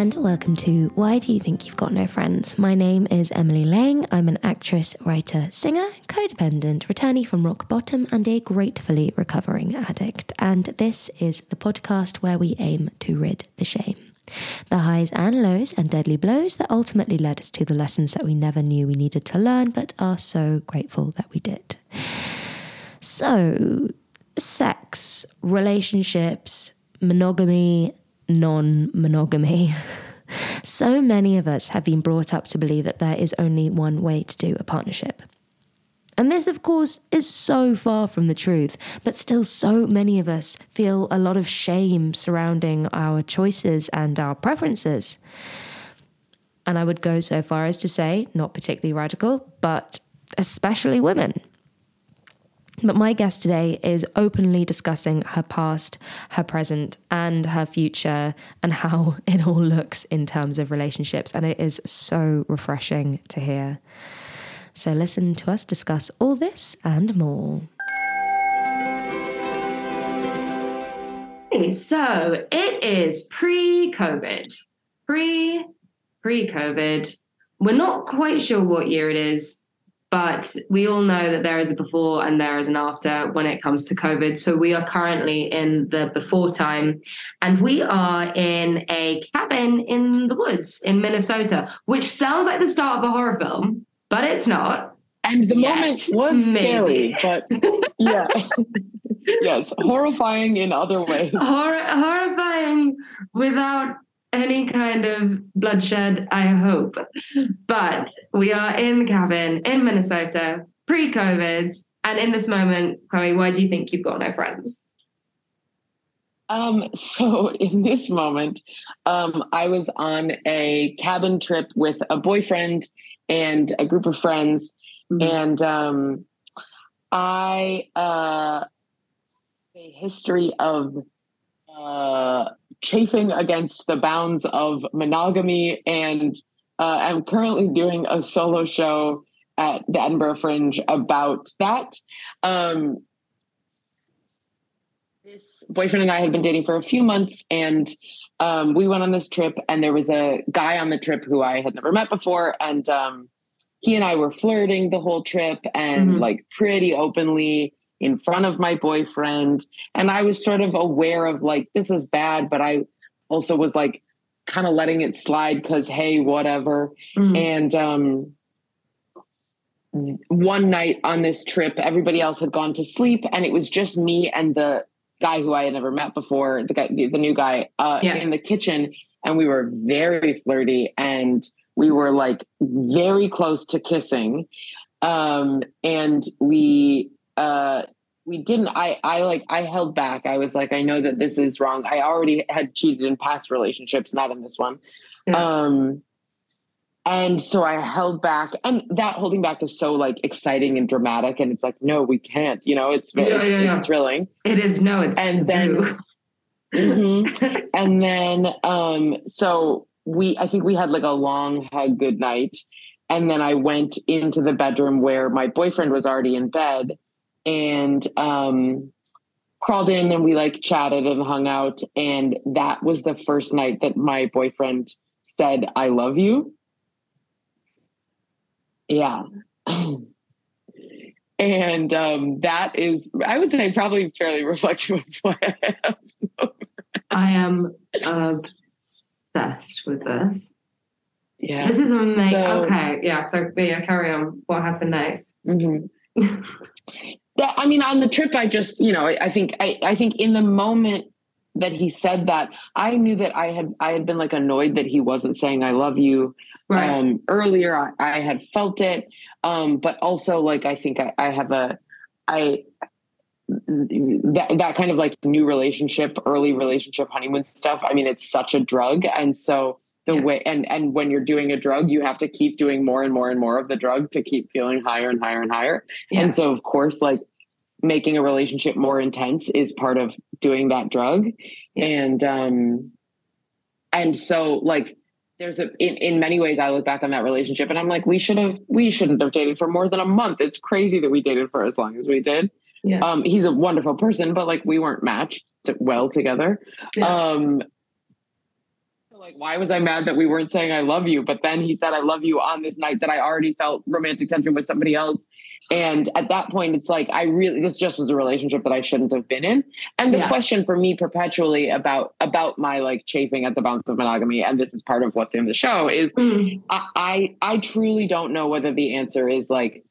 And welcome to Why Do You Think You've Got No Friends? My name is Emily Laing. I'm an actress, writer, singer, codependent, returnee from rock bottom, and a gratefully recovering addict. And this is the podcast where we aim to rid the shame. The highs and lows and deadly blows that ultimately led us to the lessons that we never knew we needed to learn, but are so grateful that we did. So, sex, relationships, monogamy, non monogamy. so many of us have been brought up to believe that there is only one way to do a partnership. And this, of course, is so far from the truth, but still, so many of us feel a lot of shame surrounding our choices and our preferences. And I would go so far as to say, not particularly radical, but especially women. But my guest today is openly discussing her past, her present, and her future, and how it all looks in terms of relationships. And it is so refreshing to hear. So listen to us discuss all this and more. So it is pre-COVID, pre pre-COVID. We're not quite sure what year it is, but we all know that there is a before and there is an after when it comes to COVID. So we are currently in the before time, and we are in a cabin in the woods in Minnesota, which sounds like the start of a horror film, but it's not. And the Yet, moment was maybe. scary, but yeah. yes, horrifying in other ways. Hor- horrifying without any kind of bloodshed, I hope. But we are in the cabin in Minnesota, pre COVID. And in this moment, Chloe, why do you think you've got no friends? Um, so in this moment, um, I was on a cabin trip with a boyfriend and a group of friends, Mhm. and um, I uh, a history of uh, chafing against the bounds of monogamy, and uh, I'm currently doing a solo show at the Edinburgh Fringe about that. Um, this boyfriend and I had been dating for a few months, and um, we went on this trip. And there was a guy on the trip who I had never met before, and um, he and I were flirting the whole trip, and Mhm. like pretty openly in front of my boyfriend. And I was sort of aware of like this is bad, but I also was like kind of letting it slide because hey, whatever. Mhm. And um, one night on this trip, everybody else had gone to sleep, and it was just me and the guy who I had never met before, the guy, the, the new guy, uh, Yeah. in the kitchen, and we were very flirty, and we were like very close to kissing, um, and we. Uh, we didn't i i like i held back i was like i know that this is wrong i already had cheated in past relationships not in this one Yeah. um and so I held back, and that holding back is so like exciting and dramatic, and it's like, no, we can't. You know, it's Yeah, it's, yeah, yeah. it's thrilling. It is no, it's And then- taboo. Mhm. and then um so we i think we had like a long hug good night and then i went into the bedroom where my boyfriend was already in bed and um crawled in and we like chatted and hung out and that was the first night that my boyfriend said i love you yeah and um that is i would say probably fairly reflective of what i have I am obsessed with this. yeah This is amazing. So- okay, yeah. So yeah, carry on. What happened next? Mhm. that I mean, on the trip, I just you know, I, think I, I think in the moment that he said that, I knew that I had I had been like annoyed that he wasn't saying I love you. Right. Um, earlier, I, I had felt it, um, but also like I think I, I have a I that that kind of like new relationship, early relationship, honeymoon stuff. I mean, it's such a drug, and so the Yeah. way and and when you're doing a drug, you have to keep doing more and more and more of the drug to keep feeling higher and higher and higher. Yeah. And so, of course, like making a relationship more intense is part of doing that drug. Yeah. And um and so like there's a in, in many ways I look back on that relationship and I'm like, we should have we shouldn't have dated for more than a month. It's crazy that we dated for as long as we did. Yeah. Um he's a wonderful person, but like we weren't matched well together. Yeah. Um like why was I mad that we weren't saying I love you? But then he said I love you on this night that I already felt romantic tension with somebody else. And at that point, it's like I really this just was a relationship that I shouldn't have been in. And the Yeah. question for me perpetually about about my like chafing at the bounds of monogamy, and this is part of what's in the show, is Mm. I, I I truly don't know whether the answer is like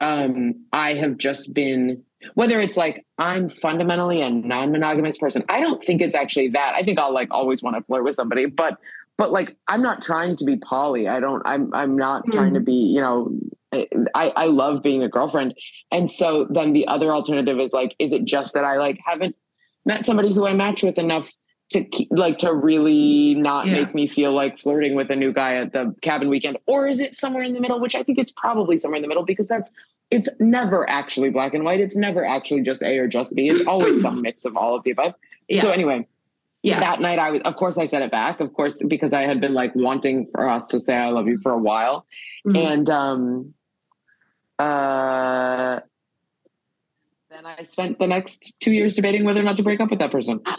um I have just been whether it's like I'm fundamentally a non-monogamous person. I don't think it's actually that. I think I'll like always want to flirt with somebody, but but like I'm not trying to be poly. I don't I'm I'm not Hmm. trying to be, you know, I I love being a girlfriend. And so then the other alternative is like is it just that I like haven't met somebody who I match with enough to keep, like to really not Yeah. make me feel like flirting with a new guy at the cabin weekend or is it somewhere in the middle which i think it's probably somewhere in the middle because that's it's never actually black and white it's never actually just a or just b it's always some mix of all of the above Yeah. so anyway yeah. that night i was of course i said it back of course because i had been like wanting for us to say i love you for a while Mhm. and um uh then i spent the next two years debating whether or not to break up with that person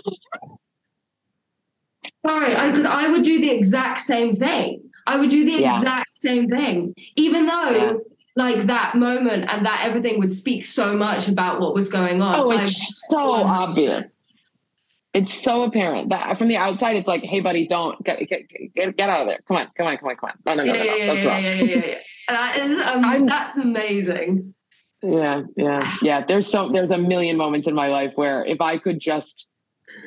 Sorry, because I, would do the exact same thing. I would do the Yeah. exact same thing, even though. Yeah. Like that moment and that everything would speak so much about what was going on. Oh, it's so 100%. obvious. It's so apparent that from the outside, it's like, "Hey, buddy, don't get get, get, get out of there! Come on, come on, come on, come on! No, no, no, Yeah, no, no. yeah, that's yeah, wrong." yeah, yeah, yeah, yeah. That is, um, that's amazing. Yeah, yeah, yeah. There's so there's a million moments in my life where if I could just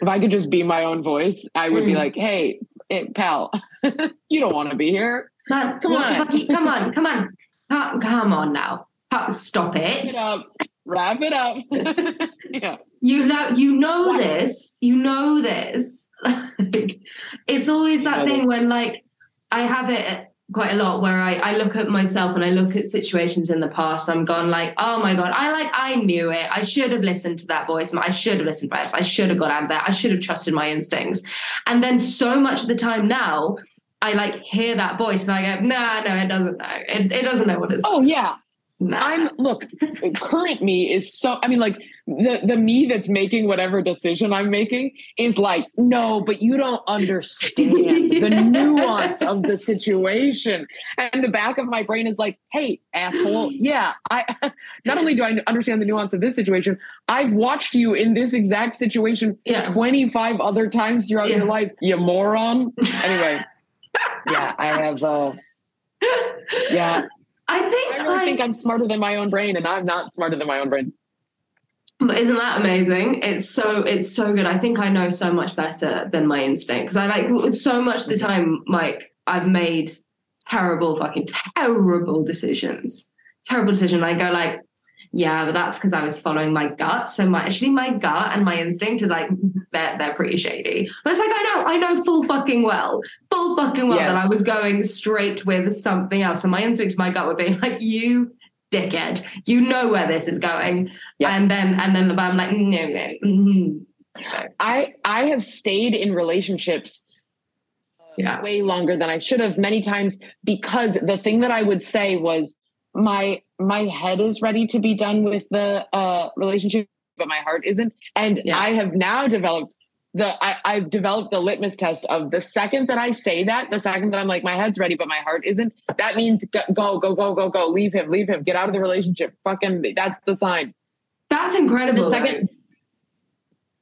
if I could just be my own voice, I would be Mm. like, "Hey, eh, pal, you don't want to be here. Come what the on. come on, come on, come, come on now, Uh, stop it. it up, wrap it up." yeah, You know, you know What? this. You know this. Like, it's always You that thing this. when, like, I have it quite a lot where I, I look at myself and I look at situations in the past. I'm gone like, oh my god, I like, I knew it. I should have listened to that voice. I should have listened to this. I should have got out of there. I should have trusted my instincts. And then so much of the time now, I like hear that voice and I go, nah, no, it doesn't know. It, it doesn't know what it's. Oh yeah, nah. I'm look, current me is so I mean like the the me that's making whatever decision I'm making is like, no, but you don't understand the nuance of the situation. And the back of my brain is like, hey, asshole, yeah, I not only do I understand the nuance of this situation, I've watched you in this exact situation yeah. 25 other times throughout Yeah. your life, you moron. Anyway, yeah, I have uh yeah, I think I really like, think I'm smarter than my own brain, and I'm not smarter than my own brain. But isn't that amazing? It's so it's so good. I think I know so much better than my instinct because I like so much of the time, Mike. I've made terrible, fucking terrible decisions. Terrible decision. I go like, Yeah, but that's because I was following my gut. So my actually my gut and my instinct are like they're they're pretty shady. But it's like I know, I know full fucking well, full fucking well Yes. that I was going straight with something else. And my instinct, my gut would be like, you dickhead, you know where this is going. Yeah. And then and then I'm like, no, no. mhm. I I have stayed in relationships uh, Yeah. way longer than I should have many times because the thing that I would say was my my head is ready to be done with the uh, relationship, but my heart isn't. And Yeah. I have now developed the I, I've developed the litmus test of the second that I say that, the second that I'm like my head's ready, but my heart isn't. That means go go go go go go. Leave him, leave him. Get out of the relationship. Fucking that's the sign. That's incredible. The second though.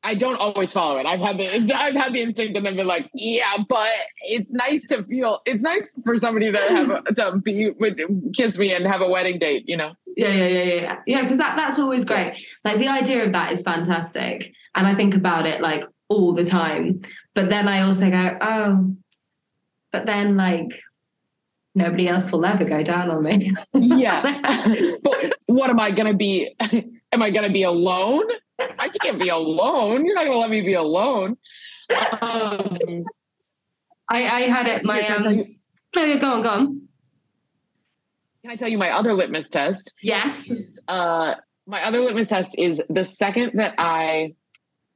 I don't always follow it. I've had the I've had the instinct and then been like, yeah, but it's nice to feel. It's nice for somebody to have a, to be would kiss me and have a wedding date. You know. Yeah, yeah, yeah, yeah, yeah. Because that that's always great. Like the idea of that is fantastic, and I think about it like all the time. But then I also go, oh, but then like nobody else will ever go down on me. Yeah. but what am I gonna be? Am I gonna be alone? I can't be alone. You're not gonna let me be alone. Um, I I had it. My Can I um. tell you- No, yeah, go on, go on. can I tell you my other litmus test? Yes. uh, my other litmus test is the second that I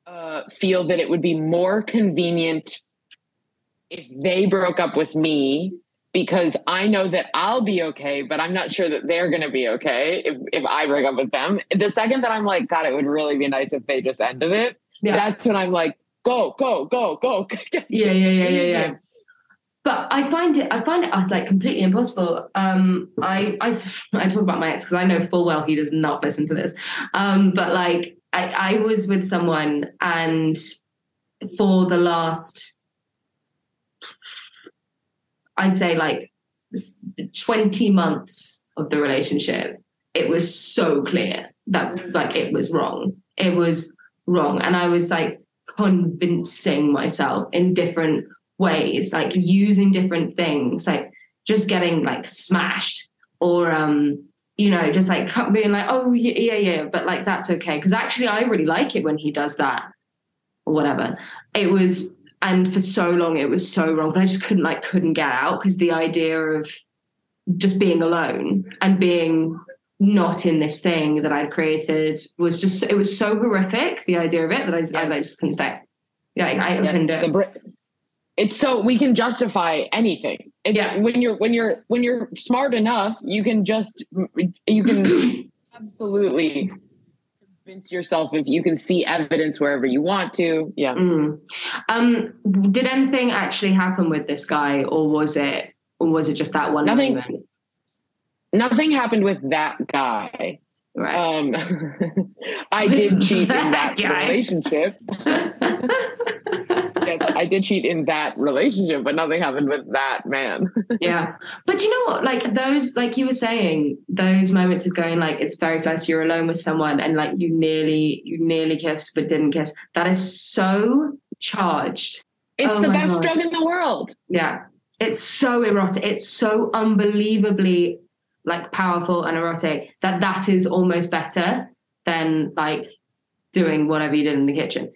uh, feel that it would be more convenient if they broke up with me because I know that I'll be okay, but I'm not sure that they're going to be okay if, if I break up with them. The second that I'm like, God, it would really be nice if they just ended it. Yeah. That's when I'm like, go, go, go, go. Yeah, yeah, yeah, yeah, yeah. But I find it, I find it uh, like completely impossible. Um, I, I, I talk about my ex because I know full well he does not listen to this. Um, but like I, I was with someone and for the last, I'd say like 20 months of the relationship, it was so clear that like it was wrong. It was wrong. And I was like convincing myself in different ways, like using different things, like just getting like smashed or, um, you know, just like being like, oh, yeah, yeah, yeah, but like that's okay. Cause actually, I really like it when he does that or whatever. It was, and for so long, it was so wrong. But I just couldn't, like, couldn't get out because the idea of just being alone and being not in this thing that I'd created was just, it was so horrific, the idea of it, that I, I, I just couldn't stay. Yeah, I, I Yes, couldn't do it. Brit- it's so we can justify anything. It's Yeah. when you're when you're when you're smart enough, you can just you can absolutely convince yourself if you can see evidence wherever you want to. Yeah. Mm. Um, did anything actually happen with this guy, or was it, or was it just that one Nothing. moment? Nothing happened with that guy. Right. Um I did cheat in that Guy. relationship. Yes, I did cheat in that relationship, but nothing happened with that man. yeah, but you know what? Like those, like you were saying, those moments of going like it's very close. You're alone with someone, and like you nearly, you nearly kissed but didn't kiss. That is so charged. It's Oh the best God. drug in the world. Yeah, it's so erotic. It's so unbelievably like powerful and erotic that that is almost better than like doing whatever you did in the kitchen.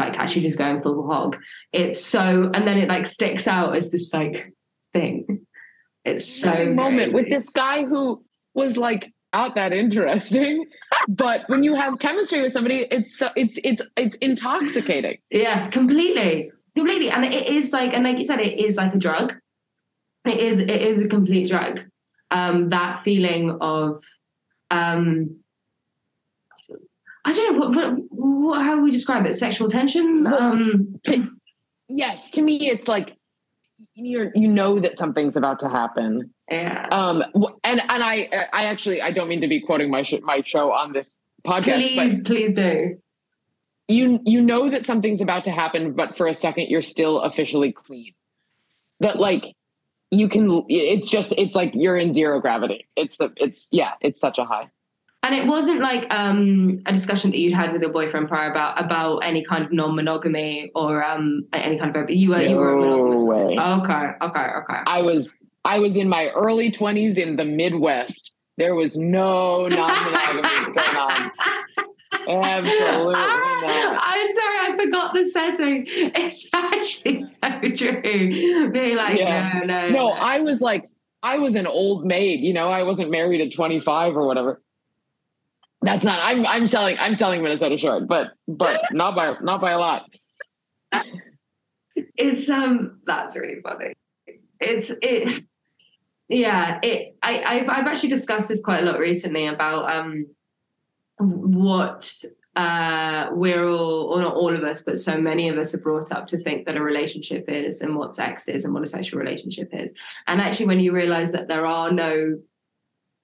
Like actually just going full hog. It's so, and then it like sticks out as this like thing. It's so Every moment with this guy who was like not that interesting, but when you have chemistry with somebody, it's so, it's it's it's intoxicating. Yeah, completely, completely, and it is like, and like you said, it is like a drug. It is, it is a complete drug. Um, that feeling of, um, I don't know what, what, what how we describe it. Sexual tension. Well, Um, Yes, to me, it's like you're you know that something's about to happen. yeah. Um, and and I I actually I don't mean to be quoting my sh- my show on this podcast, please, please do. you you know that something's about to happen, but for a second you're still officially clean. That like you can it's just it's like you're in zero gravity. It's the it's yeah, it's such a high. And it wasn't like um, a discussion that you'd had with your boyfriend prior about about any kind of non-monogamy or um, any kind of you were you were a monogamous. way. Okay, okay, okay. I was I was in my early 20s in the Midwest There was no non-monogamy going on. Absolutely not. I'm sorry, I forgot the setting. It's actually so true. Being like, Yeah. no, no, No, I was like, I was an old maid, you know, I wasn't married at 25 or whatever. That's not I'm I'm selling I'm selling Minnesota short, but but not by not by a lot. it's um that's really funny it's it yeah it i I've, I've actually discussed this quite a lot recently about um what uh we're all or not all of us but so many of us are brought up to think that a relationship is and what sex is and what a sexual relationship is and actually when you realize that there are no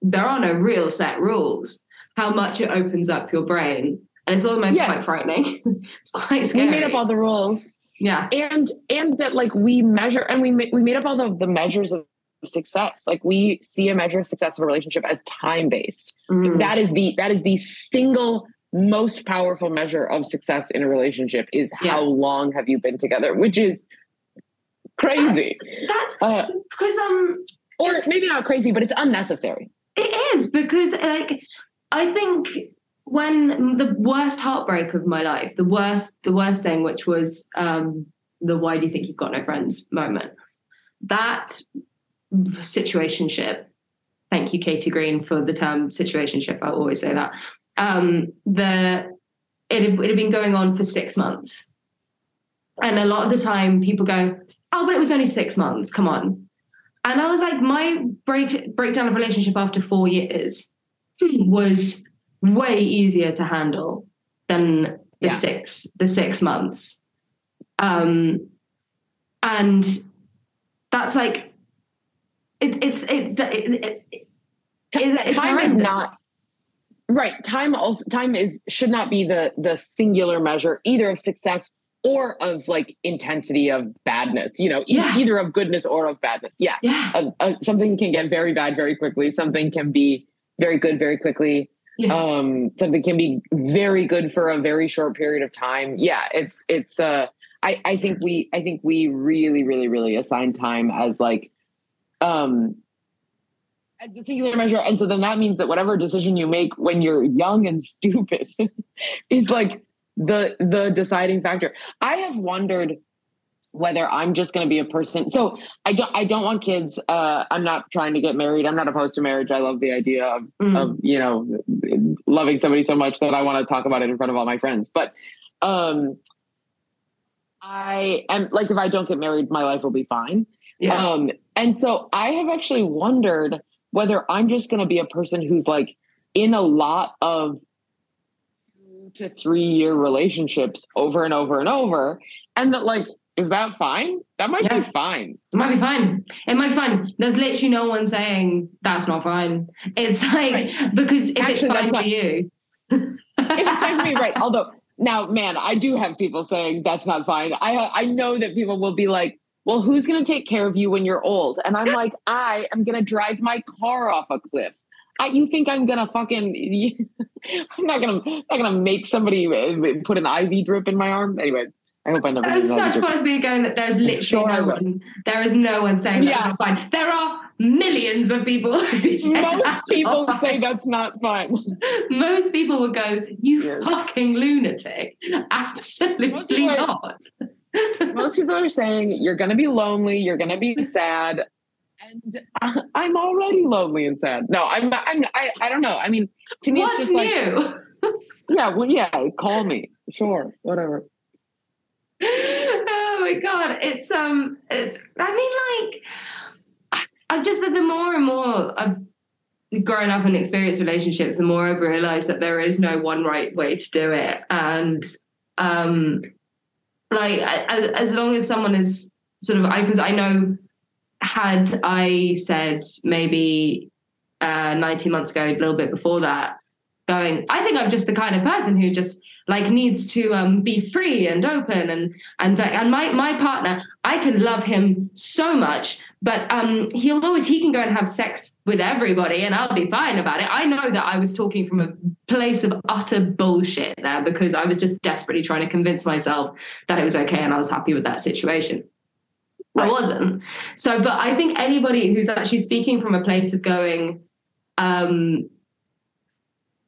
there are no real set rules how much it opens up your brain and it's almost Yes. quite frightening it's quite scary. We made up all the rules. yeah and and that like we measure and we we made up all the, the measures of success like we see a measure of success of a relationship as time based Mm. that is the that is the single most powerful measure of success in a relationship is Yeah. how long have you been together which is crazy that's, uh, because um or It's- maybe not crazy but it's unnecessary It is because, like, I think when the worst heartbreak of my life, the worst, the worst thing, which was um, the "Why do you think you've got no friends?" moment, that situationship. Thank you, Katie Green, for the term situationship. I'll always say that. Um, the it had, it had been going on for six months, and a lot of the time people go, "Oh, but it was only six months. Come on." And I was like, my break breakdown of relationship after four years was way easier to handle than the Yeah. six the six months. Um, and that's like it, it's it's it, it, it, time is not right time also time is should not be the the singular measure either of success or of like intensity of badness you know e- either of goodness or of badness. Yeah. Yeah. Uh, uh, something can get very bad very quickly. Something can be very good very quickly. Yeah. um something can be very good for a very short period of time. Yeah it's it's uh i i think we i think we really really really assign time as like um as the singular measure. And so then that means that whatever decision you make when you're young and stupid is like the the deciding factor. I have wondered whether i'm just going to be a person so i don't i don't want kids uh i'm not trying to get married i'm not opposed to marriage i love the idea of Mm. of you know loving somebody so much that i want to talk about it in front of all my friends but um i am like if i don't get married my life will be fine yeah um, and so I have actually wondered whether I'm just going to be a person who's like in a lot of two to three year relationships over and over and over. And that, like, is that fine? That might Yeah. be fine. It might be fine. It might be fine. There's literally no one saying that's not fine. It's like because if it's Actually, fine that's for not- you, If it's fine for me, right. Although, now, man, I do have people saying that's not fine. I, I know that people will be like, well, who's going to take care of you when you're old? And I'm like, I am going to drive my car off a cliff. I, you think I'm gonna fucking? I'm not gonna not gonna make somebody uh, put an IV drip in my arm. Anyway, I hope I never. That's need such drip. fun as me going that there's literally Sure no one. There is no one saying that's Yeah. not fine. There are millions of people who say Most that's people not say fine. that's not fine. Most people would go, "You Yeah. fucking lunatic!" Absolutely Most people are- not. Most people are saying you're gonna be lonely, you're gonna be sad, and I- I'm already lonely and sad. No, I'm. I'm. I, I don't know. I mean, to me, What's it's just like, new? yeah, well, yeah. Call me, sure, whatever. Oh my god. It's um it's i mean like i've just that the more and more i've grown up and experienced relationships the more i've realized that there is no one right way to do it. And um like I- as long as someone is sort of i because i know had i said maybe uh 19 months ago a little bit before that going i think i'm just the kind of person who just like needs to um, be free and open and and and my my partner I can love him so much but um he'll always he can go and have sex with everybody and I'll be fine about it. I know that I was talking from a place of utter bullshit there because I was just desperately trying to convince myself that it was okay and I was happy with that situation. I wasn't. So but I think anybody who's actually speaking from a place of going um,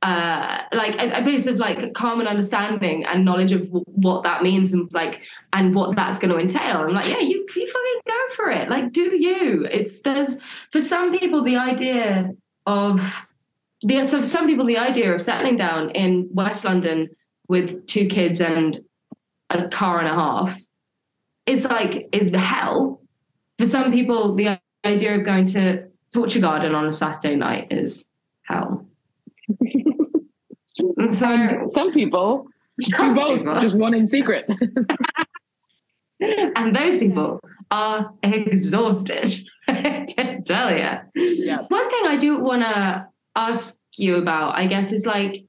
uh, like a, a of like common understanding and knowledge of w- what that means and like and what that's going to entail. I'm like, yeah, you you fucking go for it. Like, do you? It's there's for some people the idea of the so for some people the idea of settling down in West London with two kids and a car and a half is like is the hell. For some people, the idea of going to Torture Garden on a Saturday night is hell. so some people some both people. just one in secret. and those people are exhausted. I can tell you. Yeah. One thing I do want to ask you about, I guess, is like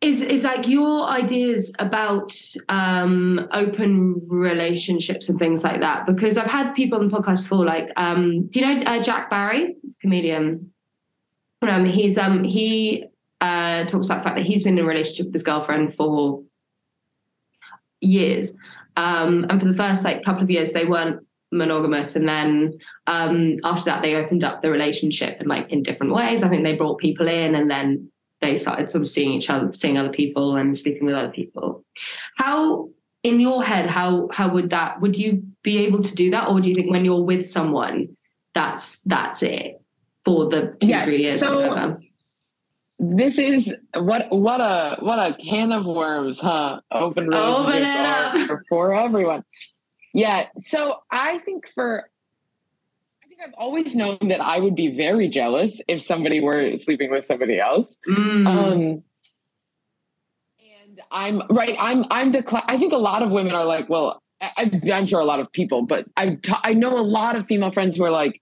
is is like your ideas about um, open relationships and things like that. Because I've had people on the podcast before, like um, do you know uh, Jack Barry, comedian? Um, he's um he uh, talks about the fact that he's been in a relationship with his girlfriend for years, um, and for the first like couple of years they weren't monogamous, and then um, after that they opened up the relationship and like in different ways. I think they brought people in, and then they started sort of seeing each other, seeing other people, and sleeping with other people. How in your head, how how would that? Would you be able to do that, or do you think when you're with someone, that's that's it for the two yes. three years? So this is what what a what a can of worms, huh? Open it up for everyone. Yeah. So I think for I think I've always known that I would be very jealous if somebody were sleeping with somebody else. Mm. Um, and I'm right. I'm I'm the. I think a lot of women are like, well, I, am sure a lot of people, but I t- I know a lot of female friends who are like,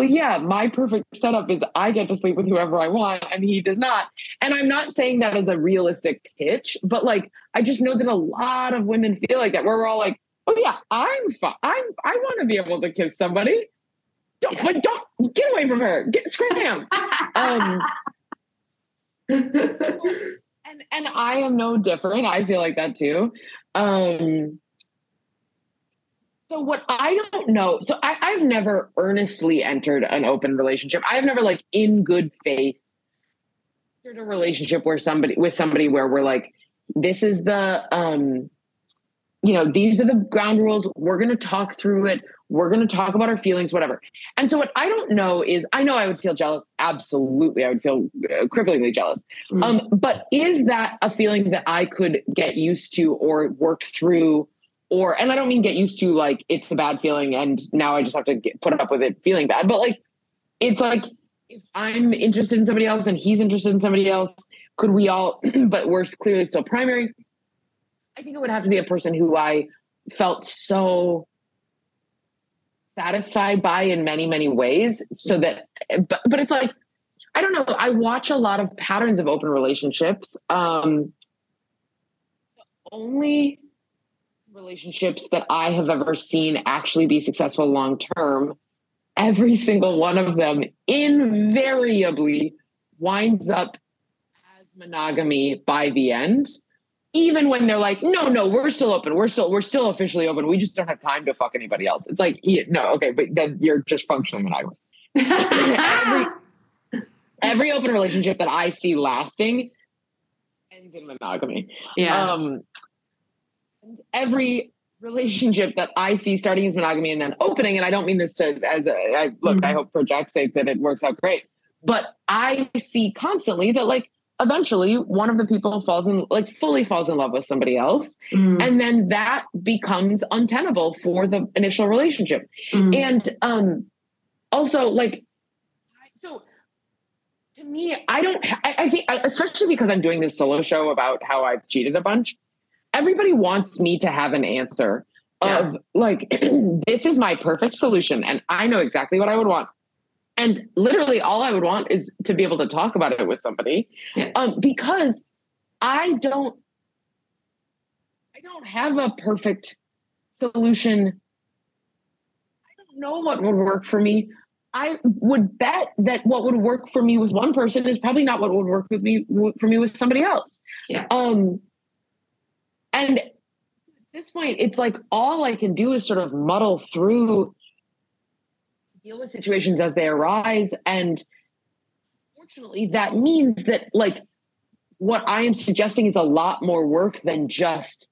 well, yeah, my perfect setup is I get to sleep with whoever I want and he does not. And I'm not saying that as a realistic pitch, but like I just know that a lot of women feel like that, where we're all like, oh yeah, I'm fine. I'm I want to be able to kiss somebody don't, yeah. but don't get away from her. Get scram. um, and and I am no different. I feel like that too. Um, so what I don't know, so I, I've never earnestly entered an open relationship. I've never like in good faith entered a relationship where somebody with somebody where we're like, this is the um, you know, these are the ground rules. We're gonna talk through it. We're going to talk about our feelings, whatever. And so, what I don't know is, I know I would feel jealous. Absolutely, I would feel uh, cripplingly jealous. Mm. Um, but is that a feeling that I could get used to or work through? Or, and I don't mean get used to like it's a bad feeling and now I just have to get, put up with it feeling bad. But like, it's like if I'm interested in somebody else and he's interested in somebody else, could we all? but we're clearly still primary. I think it would have to be a person who I felt so satisfied by in many many ways so that but, but it's like i don't know i watch a lot of patterns of open relationships um only relationships that i have ever seen actually be successful long term every single one of them invariably winds up as monogamy by the end even when they're like, no, no, we're still open. We're still, we're still officially open. We just don't have time to fuck anybody else. It's like, no, okay, but then you're just functionally monogamous. every, every open relationship that I see lasting ends in monogamy. Yeah. Um, every relationship that I see starting as monogamy and then opening, and I don't mean this to as a I, look, mm-hmm. I hope for Jack's sake that it works out great, but I see constantly that like eventually one of the people falls in like fully falls in love with somebody else mm. and then that becomes untenable for the initial relationship mm. and um also like so to me i don't I, I think especially because i'm doing this solo show about how i've cheated a bunch everybody wants me to have an answer yeah. of like this is my perfect solution and i know exactly what i would want and literally, all I would want is to be able to talk about it with somebody, yeah. um, because I don't, I don't have a perfect solution. I don't know what would work for me. I would bet that what would work for me with one person is probably not what would work with me for me with somebody else. Yeah. Um, and at this point, it's like all I can do is sort of muddle through deal with situations as they arise. And fortunately, that means that like what I am suggesting is a lot more work than just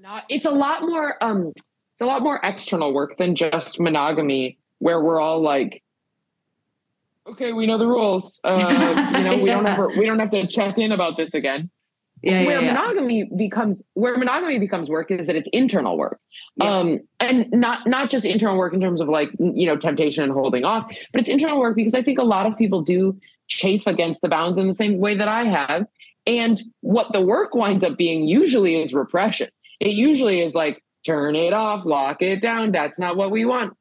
not. It's a lot more. Um, it's a lot more external work than just monogamy, where we're all like, okay, we know the rules. Uh, you know, we don't have we don't have to check in about this again. Yeah, where yeah, yeah. monogamy becomes where monogamy becomes work is that it's internal work. Yeah. um and not not just internal work in terms of like you know temptation and holding off but it's internal work because i think a lot of people do chafe against the bounds in the same way that i have. And what the work winds up being usually is repression. It usually is like turn it off lock it down. That's not what we want.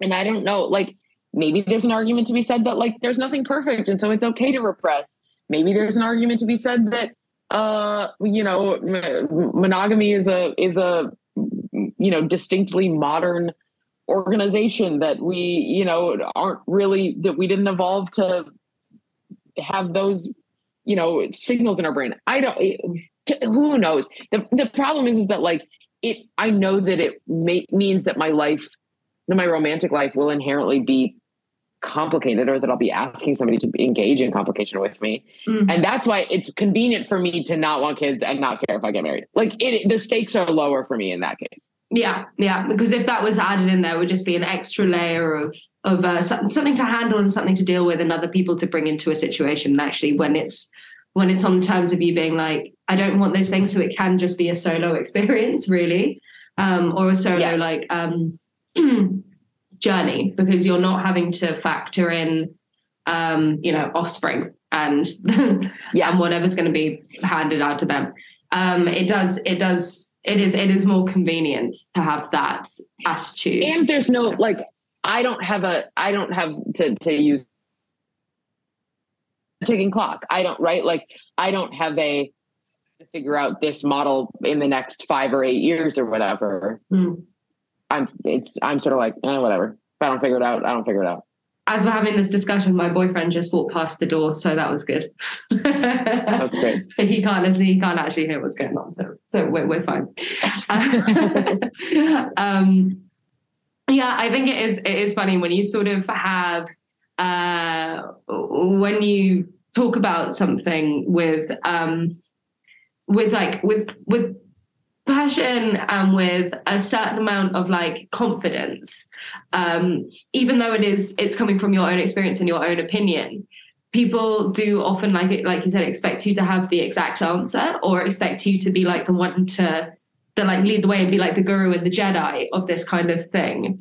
And i don't know like maybe there's an argument to be said that like there's nothing perfect and so it's okay to repress. Maybe there's an argument to be said that uh you know monogamy is a is a you know distinctly modern organization that we you know aren't really that we didn't evolve to have those you know signals in our brain. I don't who knows? The, the problem is is that like it i know that it may, means that my life my romantic life will inherently be complicated or that I'll be asking somebody to engage in complication with me. Mhm. And that's why it's convenient for me to not want kids and not care if I get married. Like it, the stakes are lower for me in that case. Yeah, yeah. Because if that was added in, there would just be an extra layer of of uh, something to handle and something to deal with, and other people to bring into a situation. And actually, when it's when it's on terms of you being like, I don't want those things, so it can just be a solo experience, really, um, or a solo Yes. like um, journey, because you're not having to factor in, um, you know, offspring and Yeah. and whatever's going to be handed out to them. Um, it does, it does, it is, it is more convenient to have that attitude. And there's no like I don't have a I don't have to to use ticking clock. I don't right like I don't have a to figure out this model in the next five or eight years or whatever. Mm. I'm it's I'm sort of like eh, whatever. If I don't figure it out, I don't figure it out. As we're having this discussion, my boyfriend just walked past the door, so that was good. That's great. But he can't listen; he can't actually hear what's going on, so so we're we're fine. um, yeah, I think it is it is funny when you sort of have uh, when you talk about something with um, with like with with passion and with a certain amount of like confidence um even though it is it's coming from your own experience and your own opinion people do often like like you said expect you to have the exact answer or expect you to be like the one to to like lead the way and be like the guru and the jedi of this kind of thing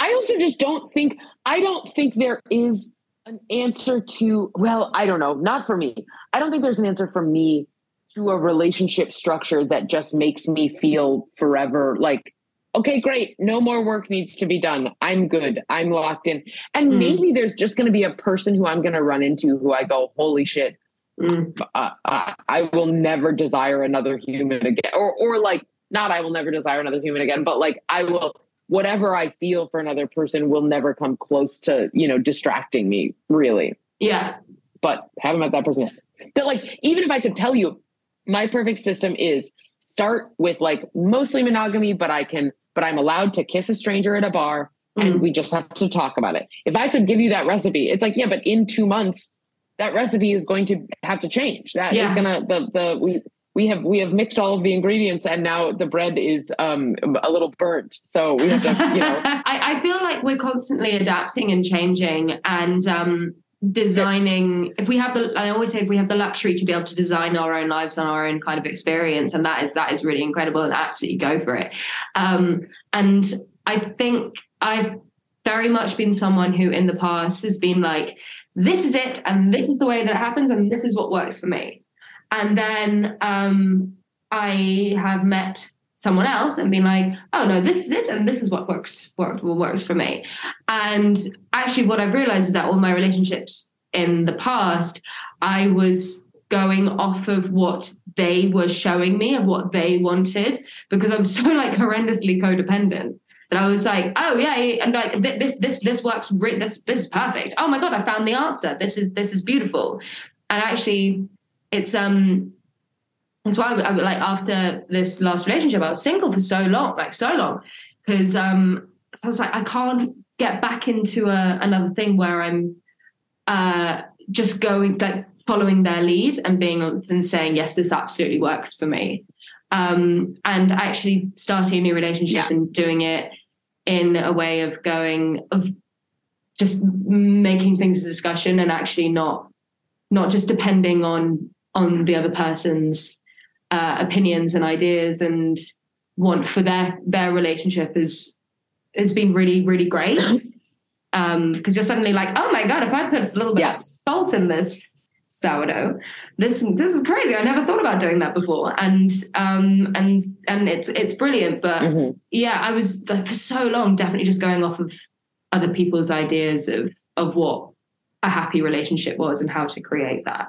I also just don't think I don't think there is an answer to well, I don't know, not for me. I don't think there's an answer for me to a relationship structure that just makes me feel forever like okay, great, no more work needs to be done. I'm good. I'm locked in. And Mm. maybe there's just going to be a person who I'm going to run into who I go, holy shit, Mm. uh, uh, I will never desire another human again, or or like not I will never desire another human again, but like I will whatever I feel for another person will never come close to you know distracting me really. yeah But haven't met that person yet. But like even if I could tell you, my perfect system is start with like mostly monogamy, but I can but I'm allowed to kiss a stranger at a bar and Mm. we just have to talk about it. If I could give you that recipe, it's like, yeah, but in two months, that recipe is going to have to change. That is Yeah. gonna the the we we have we have mixed all of the ingredients and now the bread is um a little burnt. So we have to, you know. I, I feel like we're constantly adapting and changing and um, designing. If we have the, I always say, if we have the luxury to be able to design our own lives and our own kind of experience, and that is that is really incredible, and absolutely go for it. Um, and I think I've very much been someone who, in the past, has been like, this is it, and this is the way that it happens, and this is what works for me. And then um, I have met someone else and been like, oh no, this is it, and this is what works worked what works for me. And actually, what I've realized is that all my relationships in the past, I was going off of what they were showing me of what they wanted because I'm so like horrendously codependent that I was like, oh yeah, and like thi- this this this works. This this is perfect. Oh my god, I found the answer. This is this is beautiful. And actually, it's um that's why I, I like after this last relationship, I was single for so long, like so long, because um, so I was like, I can't get back into a, another thing where I'm uh, just going like following their lead and being and saying yes, this absolutely works for me, um, and actually starting a new relationship yeah. and doing it in a way of going of just making things a discussion and actually not not just depending on on the other person's uh, opinions and ideas and want for their their relationship is has been really really great um because you're suddenly like oh my god if i put a little bit yeah. of salt in this sourdough this this is crazy i never thought about doing that before and um and and it's it's brilliant but mm-hmm. yeah i was like for so long definitely just going off of other people's ideas of of what a happy relationship was and how to create that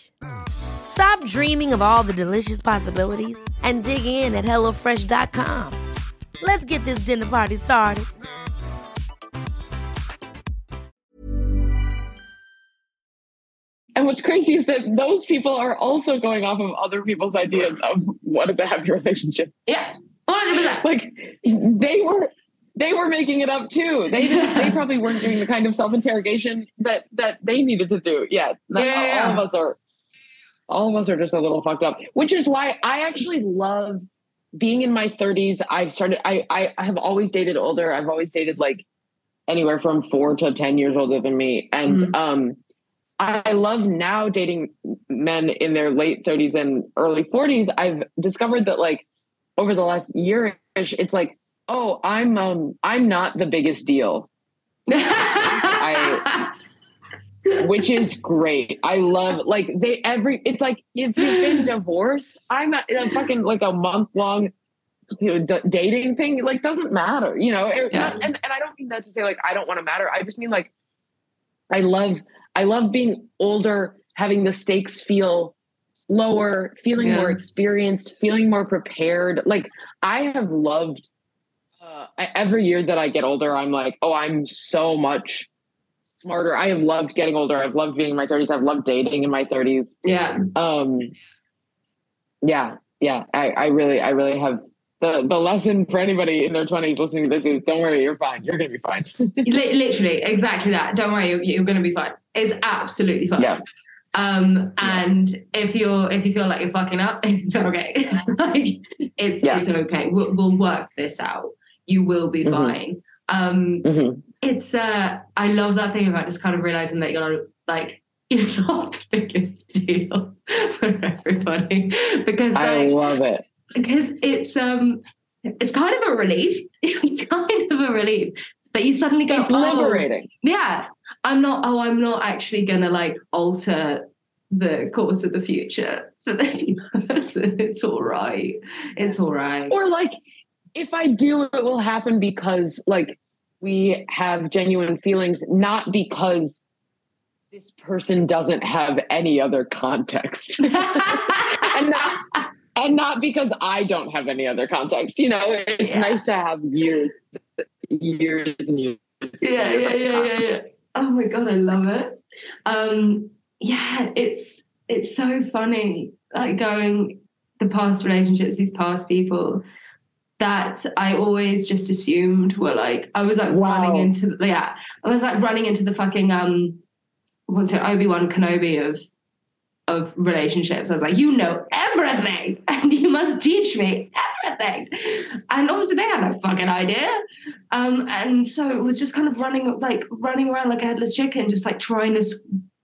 Stop dreaming of all the delicious possibilities and dig in at HelloFresh.com. Let's get this dinner party started. And what's crazy is that those people are also going off of other people's ideas of what is a happy relationship. Yeah. 100%. Like they were they were making it up too. They didn't, they probably weren't doing the kind of self-interrogation that that they needed to do. Yeah. yeah, yeah. All of us are all of us are just a little fucked up. Which is why I actually love being in my 30s. I've started I I have always dated older. I've always dated like anywhere from 4 to 10 years older than me. And mm-hmm. um I love now dating men in their late 30s and early 40s. I've discovered that like over the last year it's like, oh, I'm um I'm not the biggest deal. I which is great. I love like they every it's like if you've been divorced, I'm a, a fucking like a month long you know, d- dating thing like doesn't matter, you know. Yeah. And and I don't mean that to say like I don't want to matter. I just mean like I love I love being older, having the stakes feel lower, feeling yeah. more experienced, feeling more prepared. Like I have loved uh, every year that I get older, I'm like, oh, I'm so much smarter. I have loved getting older. I've loved being in my 30s. I've loved dating in my 30s. Yeah. Um, yeah. Yeah. I, I really, I really have the the lesson for anybody in their 20s listening to this is don't worry you're fine you're gonna be fine literally exactly that don't worry you're, you're, gonna be fine it's absolutely fine yeah. um and yeah. if you're if you feel like you're fucking up it's okay like it's yeah. it's okay we'll, we'll, work this out you will be mm-hmm. fine um mm-hmm. It's uh i love that thing about just kind of realizing that you're not like you're not the biggest deal for everybody because like, i love it because it's um it's kind of a relief. it's kind of a relief that you suddenly go. It's liberating. Oh, yeah, I'm not. Oh, I'm not actually gonna like alter the course of the future for this person. It's all right. It's all right. Or like, if I do, it will happen because like we have genuine feelings, not because this person doesn't have any other context. and not and not because I don't have any other context. You know, it's yeah. nice to have years, years and years. Yeah, yeah, yeah, yeah, yeah. Oh my god, I love it. Um, yeah, it's it's so funny, like going the past relationships, these past people that I always just assumed were like I was like wow. running into yeah, I was like running into the fucking um what's it Obi Wan Kenobi of of relationships. I was like, you know everything, and you must teach me everything. And obviously, they had no fucking idea. Um, and so it was just kind of running, like running around like a headless chicken, just like trying to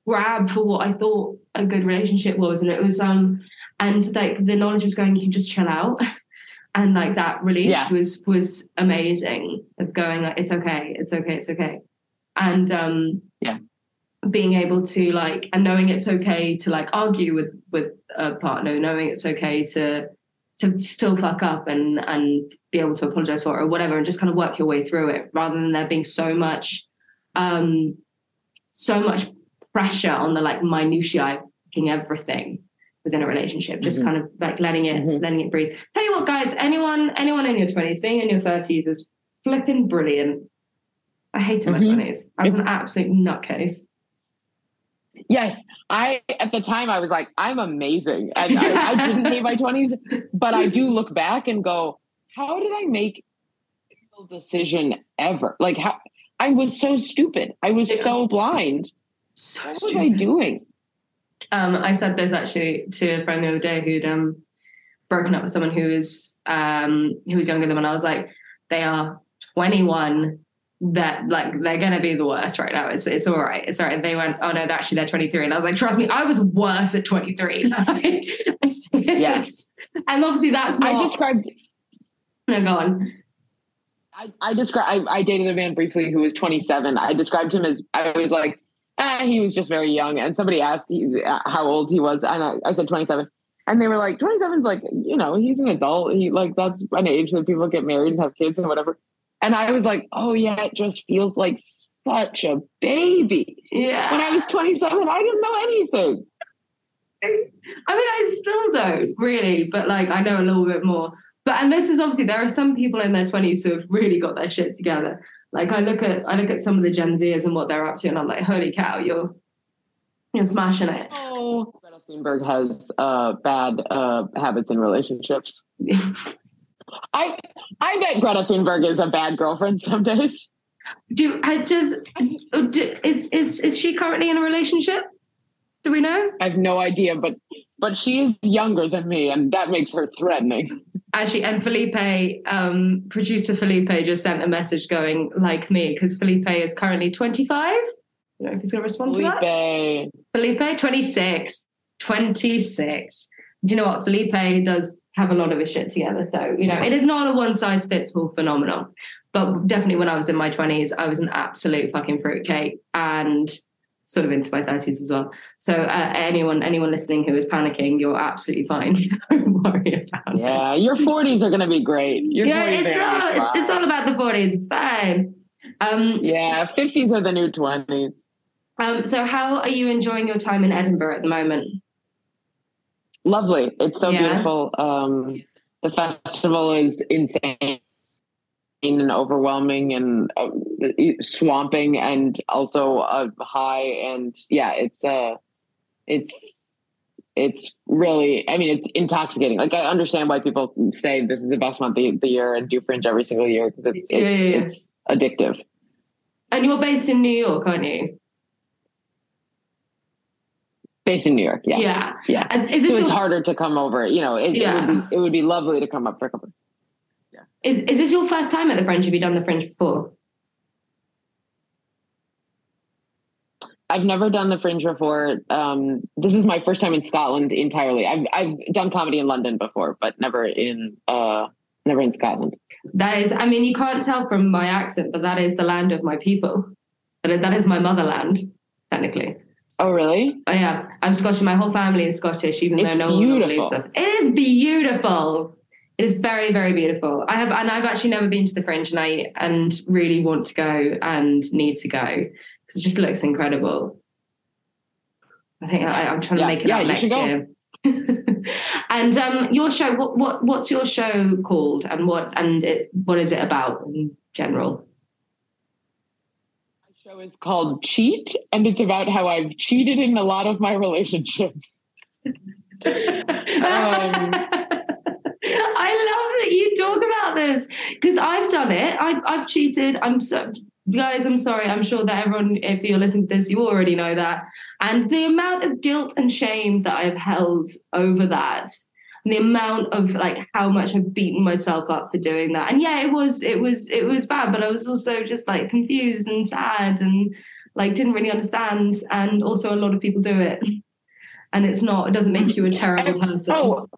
grab for what I thought a good relationship was. And it was, um, and like the knowledge was going, you can just chill out. and like that release Yeah. was was amazing of going like it's okay it's okay it's okay and um Yeah. being able to like and knowing it's okay to like argue with with a partner knowing it's okay to to still fuck up and and be able to apologize for it or whatever and just kind of work your way through it rather than there being so much um so much pressure on the like minutiae fucking everything within a relationship just Mhm. kind of like letting it Mhm. letting it breathe tell you what guys anyone anyone in your 20s being in your 30s is flipping brilliant i hated my Mhm. 20s i was an absolute nutcase Yes, I at the time I was like, I'm amazing, and I, I didn't hate my twenties, but I do look back and go, how did I make a decision ever? Like how I was so stupid. I was so blind. so What was. I doing? Um, I said this actually to a friend the other day who'd um, broken up with someone who was um, who was younger than me. And I was like, they are 21. That like they're gonna be the worst right now. It's it's all right. It's all right. They went, oh no, they're actually they're 23. And I was like, trust me, I was worse at 23. Yes. And obviously that's not I described. no go on. I, I described. I, I dated a man briefly who was 27. I described him as. I was like, ah, he was just very young. And somebody asked he, uh, how old he was, and I, I said 27. And they were like, 27's like, you know, he's an adult. He like that's an age that people get married and have kids and whatever. And I was like, oh yeah, it just feels like such a baby. Yeah. When I was 27, I didn't know anything. I mean, I still don't really, but like I know a little bit more. But and this is obviously there are some people in their twenties who have really got their shit together. Like I look at I look at some of the Gen Zers and what they're up to, and I'm like, holy cow, you're you're smashing it. Oh, Greta Thunberg has uh, bad uh, habits in relationships. I I bet Greta Thunberg is a bad girlfriend some days. Do I just do, is is is she currently in a relationship? Do we know? I have no idea, but but she is younger than me, and that makes her threatening. Actually, and Felipe, um, producer Felipe just sent a message going like me because Felipe is currently 25. You know if he's going to respond to that. Felipe, Felipe, 26. 26. Do you know what? Felipe does have a lot of his shit together. So, you know, it is not a one size fits all phenomenon. But definitely when I was in my 20s, I was an absolute fucking fruitcake and sort of into my 30s as well. So, uh, anyone anyone listening who is panicking, you're absolutely fine. Don't worry about it. yeah, your forties are gonna be great. Your Yeah, it's all, it's all about the 40s. It's fine. Um, yeah, fifties are the new twenties. um, so, how are you enjoying your time in Edinburgh at the moment? Lovely. It's so Yeah. beautiful. Um, the festival is insane and overwhelming and uh, swamping and also uh, high and yeah, it's uh it's it's really I mean it's intoxicating. Like I understand why people say this is the best month of the year and do fringe every single year because it's Yeah, it's yeah, yeah. it's addictive. And you're based in New York, aren't you? Based in New York, yeah. Yeah. Yeah. Is So it's harder to come over. You know, it, Yeah. it, would be, it would be lovely to come up for a couple. Is, is this your first time at the Fringe? Have you done the Fringe before? I've never done the Fringe before. Um, this is my first time in Scotland entirely. I've I've done comedy in London before, but never in uh, never in Scotland. That is, I mean, you can't tell from my accent, but that is the land of my people. That that is my motherland, technically. Oh, really? Oh yeah, I'm Scottish. My whole family is Scottish, even It's though no one believes it. It is beautiful. It is very, very beautiful. I have, and I've actually never been to the Fringe, and I and really want to go and need to go because it just looks incredible. I think I, I'm trying Yeah, to make it yeah, up next year. and um, your show, what, what what's your show called, and what and it, what is it about in general? My show is called Cheat, and it's about how I've cheated in a lot of my relationships. Um, I love that you talk about this because I've done it. I've I've cheated. I'm so guys. I'm sorry. I'm sure that everyone, if you're listening to this, you already know that. And the amount of guilt and shame that I've held over that, and the amount of like how much I've beaten myself up for doing that. And yeah, it was it was it was bad, but I was also just like confused and sad and like didn't really understand. And also, a lot of people do it. And it's not, it doesn't make you a terrible oh, person. Oh,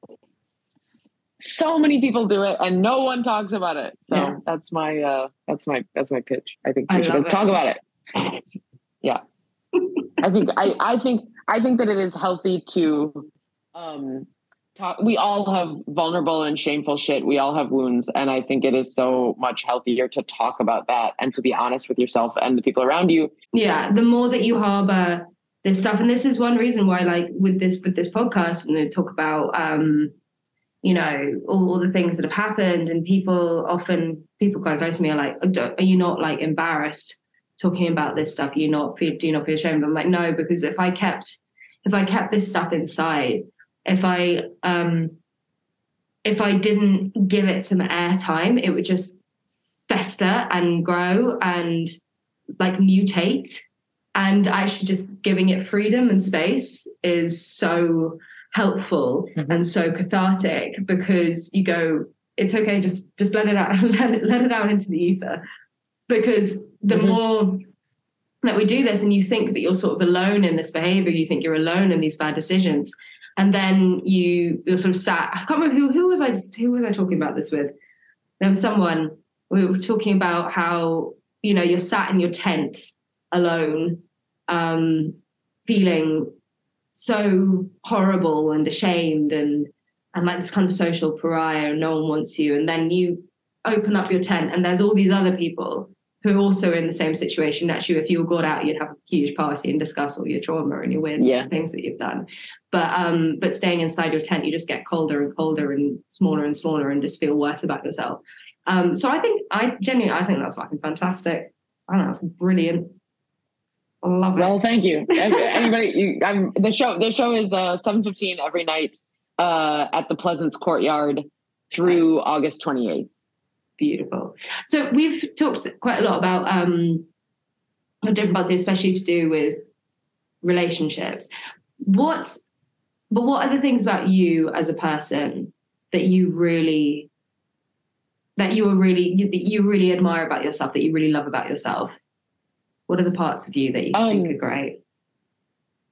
so many people do it and no one talks about it. So Yeah. that's my uh that's my that's my pitch. I think we should talk about it. yeah. I think I, I think I think that it is healthy to um talk we all have vulnerable and shameful shit. We all have wounds. And I think it is so much healthier to talk about that and to be honest with yourself and the people around you. yeah the more that you harbor this stuff and this is one reason why like with this with this podcast and they talk about um you know all, all the things that have happened and people often people quite close to me are like "Don't- are you not like embarrassed talking about this stuff? You not feel do you not feel ashamed? I'm like no because if i kept if i kept this stuff inside if i um if i didn't give it some airtime it would just fester and grow and like mutate. And actually just giving it freedom and space is so helpful Mhm. and so cathartic because you go it's okay just just let it out let it, let it out into the ether because the Mhm. more that we do this and you think that you're sort of alone in this behavior you think you're alone in these bad decisions and then you you're sort of sat i can't remember who, who was i who was i talking about this with there was someone we were talking about how you know you're sat in your tent alone um feeling so horrible and ashamed and and like this kind of social pariah and no one wants you. And then you open up your tent and there's all these other people who are also in the same situation. You if you were got out you'd have a huge party and discuss all your trauma and your weird Yeah. things that you've done. But um but staying inside your tent you just get colder and colder and smaller and smaller and just feel worse about yourself. Um so i think i genuinely i think that's fucking fantastic. I don't know that's brilliant Love it. Well, thank you. Anybody, you, I'm, the show. The show is uh, seven fifteen every night uh, at the Pleasance Courtyard through August twenty eighth. Beautiful. So we've talked quite a lot about um different parts, especially to do with relationships. What, but what are the things about you as a person that you really, that you are really, that you really admire about yourself, that you really love about yourself? What are the parts of you that you think Um, are great?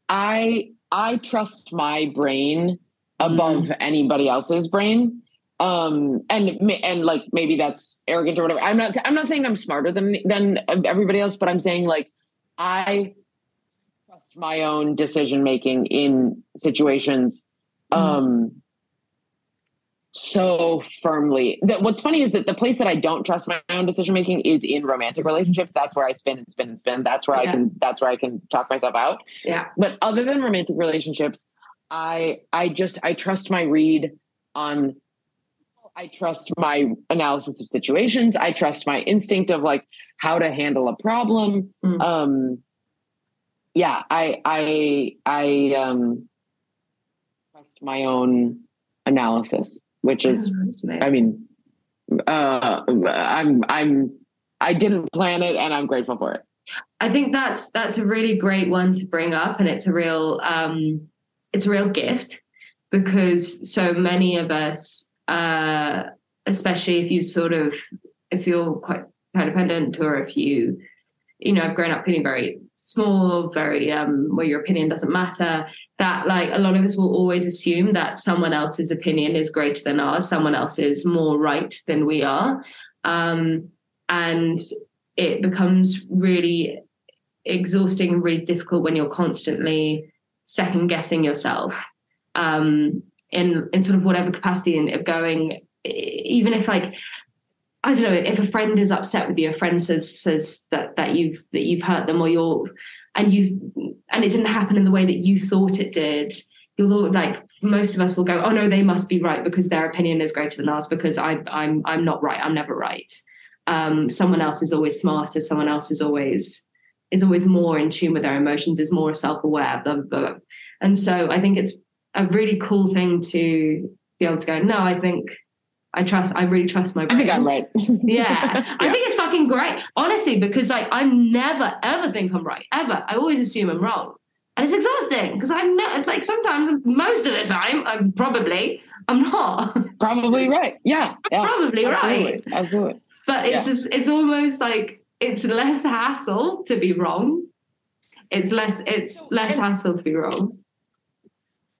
I I trust my brain above anybody else's brain. Um, and and like maybe that's arrogant or whatever. I'm not. I'm not saying I'm smarter than than everybody else, but I'm saying like I trust my own decision making in situations. Um, so firmly. That what's funny is that the place that I don't trust my own decision making is in romantic relationships. That's where I spin and spin and spin. That's where Yeah. I can. That's where I can talk myself out Yeah. but other than romantic relationships i i just i trust my read on i trust my analysis of situations i trust my instinct of like how to handle a problem Mm. um yeah i i i um trust my own analysis which is That's i mean uh i'm i'm i didn't plan it and i'm grateful for it. I think that's that's a really great one to bring up, and it's a real um, it's a real gift because so many of us, uh, especially if you sort of if you're quite codependent or if you you know have grown up feeling very small, very um, where your opinion doesn't matter. That like a lot of us will always assume that someone else's opinion is greater than ours, someone else is more right than we are, um, and it becomes really exhausting and really difficult when you're constantly second guessing yourself um, in in sort of whatever capacity and going even if like I don't know if a friend is upset with you, a friend says says that that you've that you've hurt them or you're and you and it didn't happen in the way that you thought it did. You'll like most of us will go, oh no, they must be right because their opinion is greater than ours because I I'm I'm not right. I'm never right. Um, someone else is always smarter. Someone else is always is always more in tune with their emotions. Is more self aware. Blah, blah, blah. And so I think it's a really cool thing to be able to go. No, I think I trust. I really trust my i brain. think i'm right Yeah. I think it's fucking great. Honestly, because like I never ever think I'm right. Ever. I always assume I'm wrong. And it's exhausting because I'm not like sometimes most of the time I'm probably I'm not. Probably right. Yeah. yeah Probably right. absolutely, Absolutely. But it's Yeah. just, it's almost like it's less hassle to be wrong. It's less it's less and- hassle to be wrong.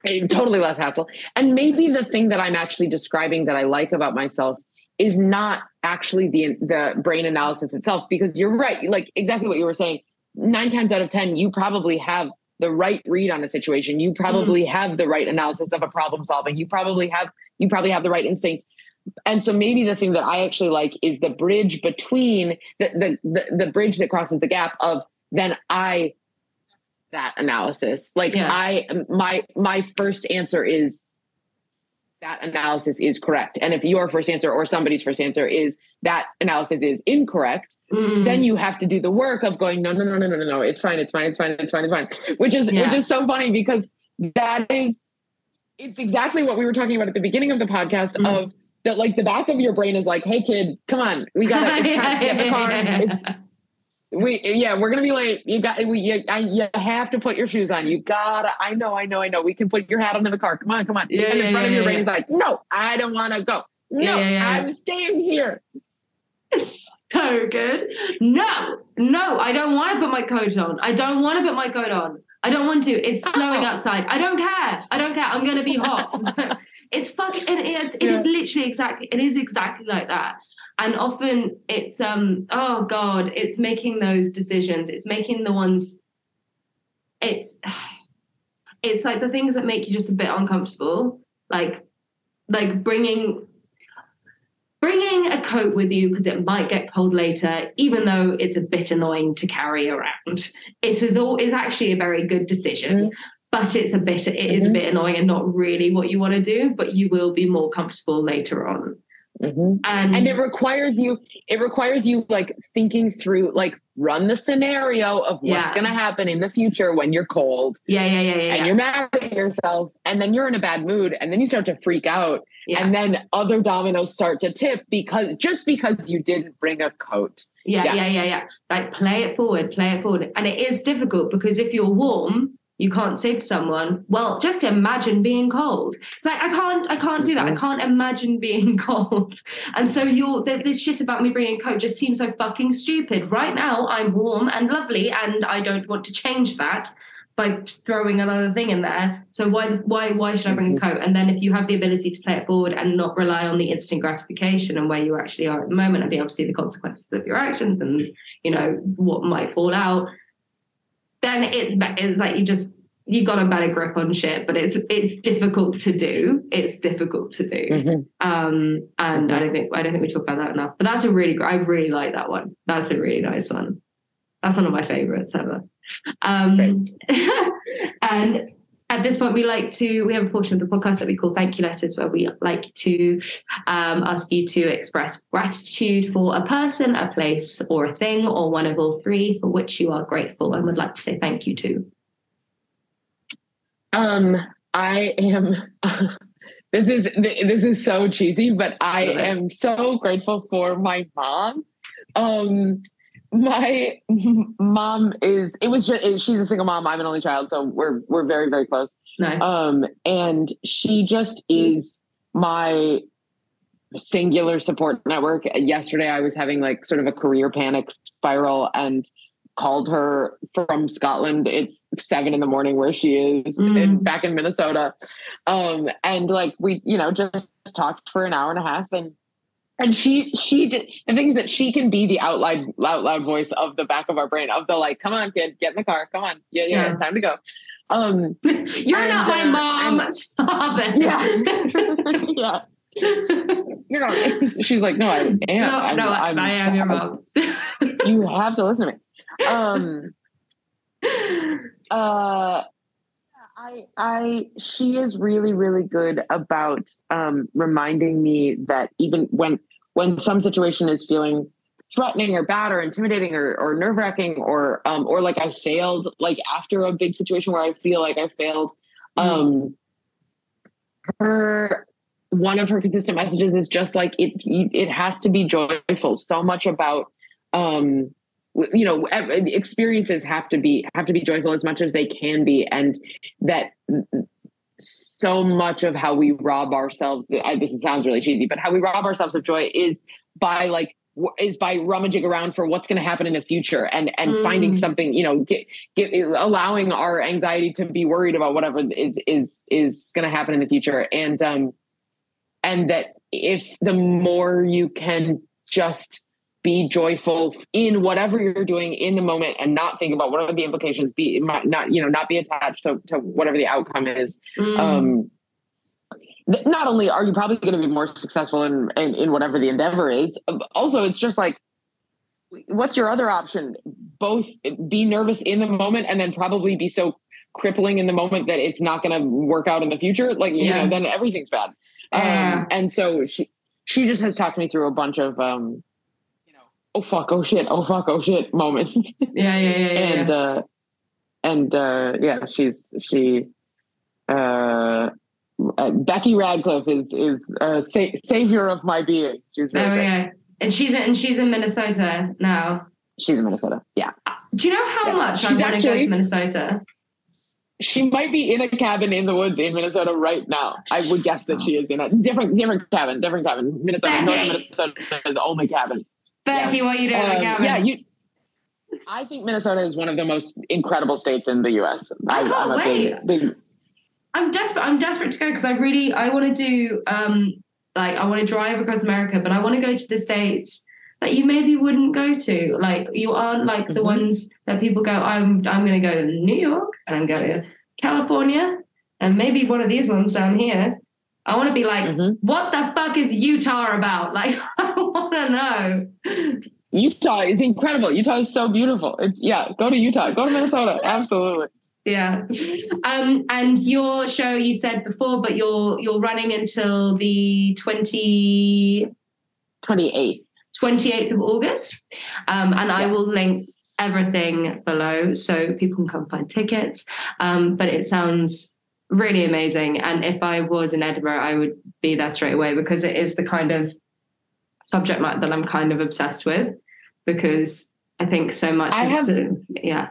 totally less hassle. And maybe the thing that I'm actually describing that I like about myself is not actually the the brain analysis itself because you're right like exactly what you were saying 9 times out of 10 you probably have the right read on a situation you probably mm. have the right analysis of a problem solving you probably have you probably have the right instinct and so maybe the thing that i actually like is the bridge between the the the, the bridge that crosses the gap of then i that analysis like yeah. i my my first answer is that analysis is correct. And if your first answer or somebody's first answer is that analysis is incorrect, mm. then you have to do the work of going, no, no, no, no, no, no, no, it's fine, it's fine, it's fine, it's fine, it's fine. Which is yeah. which is so funny because that is it's exactly what we were talking about at the beginning of the podcast mm. of that like the back of your brain is like, hey kid, come on, we gotta it's time to get in the car. It's we yeah, we're gonna be late. You got we you, I, you have to put your shoes on. You gotta. I know, I know, I know. We can put your hat on in the car. Come on, come on. Yeah, and yeah, the front yeah, of your yeah, brain is like, no, I don't want to go. No, I'm staying here. It's so good. No, no, I don't want to put my coat on. I don't want to put my coat on. I don't want to. It's oh. snowing oh. outside. I don't care. I don't care. I'm gonna be hot. it's fucking. It, it's. It is literally exactly. It is exactly like that and often it's um oh god it's making those decisions it's making the ones it's it's like the things that make you just a bit uncomfortable like like bringing bringing a coat with you because it might get cold later even though it's a bit annoying to carry around it is all is actually a very good decision mm-hmm. but it's a bit it is mm-hmm. a bit annoying and not really what you want to do but you will be more comfortable later on Mm-hmm. And, and it requires you, it requires you like thinking through, like run the scenario of what's yeah. going to happen in the future when you're cold. Yeah, yeah, yeah, yeah. And yeah. you're mad at yourself, and then you're in a bad mood, and then you start to freak out, yeah. and then other dominoes start to tip because just because you didn't bring a coat. Yeah, yeah, yeah, yeah, yeah. Like play it forward, play it forward, and it is difficult because if you're warm, you can't say to someone, well, just imagine being cold. It's like, I can't, I can't do that. I mm-hmm. can't imagine being cold. And so you're, this shit about me bringing a coat just seems so fucking stupid. Right now, I'm warm and lovely and I don't want to change that by throwing another thing in there. So why, why, why should I bring a mm-hmm. coat? And then if you have the ability to play it forward and not rely on the instant gratification and where you actually are at the moment and be able to see the consequences of your actions and, you know, what might fall out, then it's it's like you just you got a better grip on shit, but it's it's difficult to do. It's difficult to do. Mm-hmm. Um, and I don't think I don't think we talk about that enough. But that's a really I really like that one. That's a really nice one. That's one of my favorites ever. Um, and at this point, we like to, we have a portion of the podcast that we call thank you letters, where we like to um, ask you to express gratitude for a person, a place, or a thing, or one of all three for which you are grateful and would like to say thank you to. Um, I am. this is this is so cheesy, but I am so grateful for my mom. Um, my mom is it was just she's a single mom. I'm an only child so we're we're very very close. Nice. um and she just is my singular support network. Yesterday i was having like sort of a career panic spiral and called her from scotland. It's seven in the morning where she is mm. in, back in minnesota. Um and like we you know just talked for an hour and a half and and she she did the things that she can be the out loud loud loud voice of the back of our brain of the like come on kid get in the car come on yeah yeah, yeah. time to go. Um you're and, not my uh, mom. and, stop it. Yeah. Yeah. You're not she's like no i am. No, I'm, no I'm, i am your mom. You have to listen to me. Um uh I, I, she is really, really good about um, reminding me that even when when some situation is feeling threatening or bad or intimidating or, or nerve wracking or um, or like I failed, like after a big situation where I feel like I failed, mm-hmm. um, her one of her consistent messages is just like it it has to be joyful. So much about um, you know experiences have to be have to be joyful as much as they can be and that so much of how we rob ourselves this sounds really cheesy but how we rob ourselves of joy is by like is by rummaging around for what's going to happen in the future and and mm. finding something you know get, get, allowing our anxiety to be worried about whatever is is is going to happen in the future and um and that if the more you can just be joyful in whatever you're doing in the moment and not think about what are the implications be not you know not be attached to, to whatever the outcome is mm. um not only are you probably going to be more successful in, in, in whatever the endeavor is, also it's just like, what's your other option? Both be nervous in the moment and then probably be so crippling in the moment that it's not going to work out in the future. Like you know, then everything's bad. Um, and so she she just has talked me through a bunch of um, oh fuck, oh shit, oh fuck, oh shit moments. Yeah, yeah, yeah, yeah and yeah. uh, and uh, yeah, she's she. Uh, uh, Becky Radcliffe is is a sa- savior of my being. She's very we go. And she's in, and she's in Minnesota now. She's in Minnesota. Yeah. Do you know how yes. much she's I want to go to Minnesota? She might be in a cabin in the woods in Minnesota right now. I would guess that she is in a different different cabin, different cabin. Minnesota, Northern Minnesota is the only cabins. Becky, yeah. what you doing um, in a cabin? Yeah, you. I think Minnesota is one of the most incredible states in the U.S. I, I can't I'm wait. Big, big, I'm desperate. I'm desperate to go because I really I want to do um like I want to drive across America, but I want to go to the states that you maybe wouldn't go to. Like you aren't like mm-hmm. the ones that people go. I'm I'm going to go to New York and I'm going to California and maybe one of these ones down here. I want to be like, mm-hmm. what the fuck is Utah about? Like, I want to know. Utah is incredible. Utah is so beautiful. It's yeah, go to Utah, go to Minnesota. Absolutely. Yeah. Um, and your show you said before, but you're you're running until the 20 28th. 28th of August. Um, and yes. I will link everything below so people can come find tickets. Um, but it sounds really amazing. And if I was in Edinburgh, I would be there straight away because it is the kind of subject matter that I'm kind of obsessed with because I think so much. I have, sort of, yeah.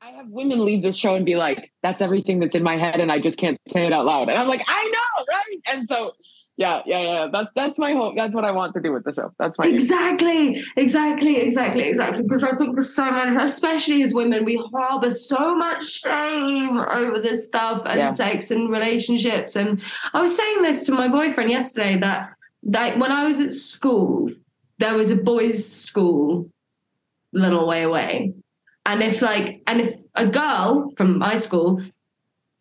I have women leave this show and be like, "That's everything that's in my head, and I just can't say it out loud." And I'm like, "I know, right?" And so, yeah, yeah, yeah. That's that's my hope. That's what I want to do with the show. That's my exactly, exactly, exactly, exactly. Because I think there's so many, especially as women, we harbor so much shame over this stuff and yeah. sex and relationships. And I was saying this to my boyfriend yesterday that like when I was at school, there was a boys' school a little way away. And if like and if a girl from my school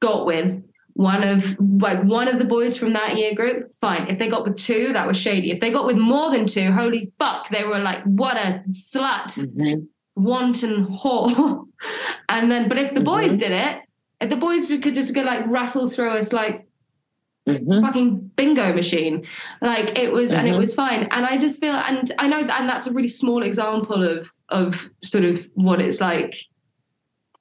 got with one of like one of the boys from that year group, fine. If they got with two, that was shady. If they got with more than two, holy fuck, they were like, what a slut, mm-hmm. wanton whore. and then, but if the mm-hmm. boys did it, if the boys could just go like rattle through us like Mm-hmm. fucking bingo machine like it was and it mm-hmm. was fine and i just feel and i know and that's a really small example of of sort of what it's like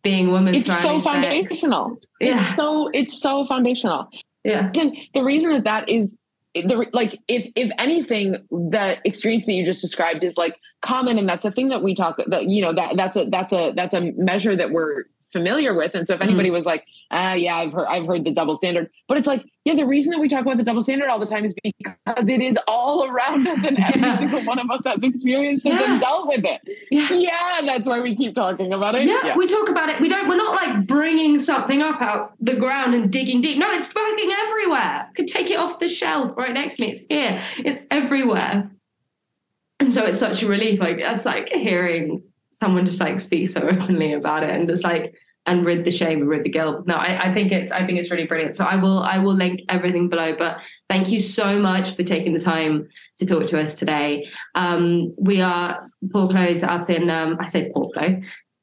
being a woman it's so foundational. Yeah. it's so it's so foundational. Yeah. And the reason that that is the like if if anything the experience that you just described is like common and that's a thing that we talk that you know that that's a that's a that's a measure that we're familiar with. And so if anybody mm was like, ah, yeah, I've heard, I've heard the double standard, but it's like, yeah, the reason that we talk about the double standard all the time is because it is all around us and every yeah. single one of us has experienced yeah. and dealt with it. Yeah. yeah. That's why we keep talking about it. Yeah, yeah. We talk about it. We don't, we're not like bringing something up out the ground and digging deep. No, it's fucking everywhere. I could take it off the shelf right next to me. It's here. It's everywhere. And so it's such a relief. Like, that's like hearing someone just like speak so openly about it and just like and rid the shame and rid the guilt. No, I, I, think it's I think it's really brilliant. So I will I will link everything below. But thank you so much for taking the time to talk to us today. Um, we are Portclose up in um, I say Portclose,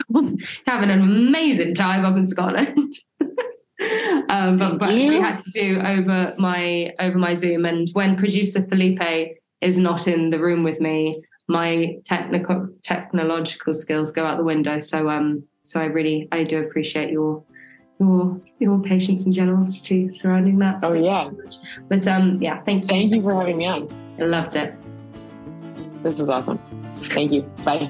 having an amazing time up in Scotland. um, but, but we had to do over my over my Zoom, and when producer Felipe is not in the room with me, my technical technological skills go out the window. So um so I really I do appreciate your your your patience and generosity surrounding that. So oh yeah. But um yeah, thank you. Thank you for having me on. I loved it. This was awesome. Thank you. Bye.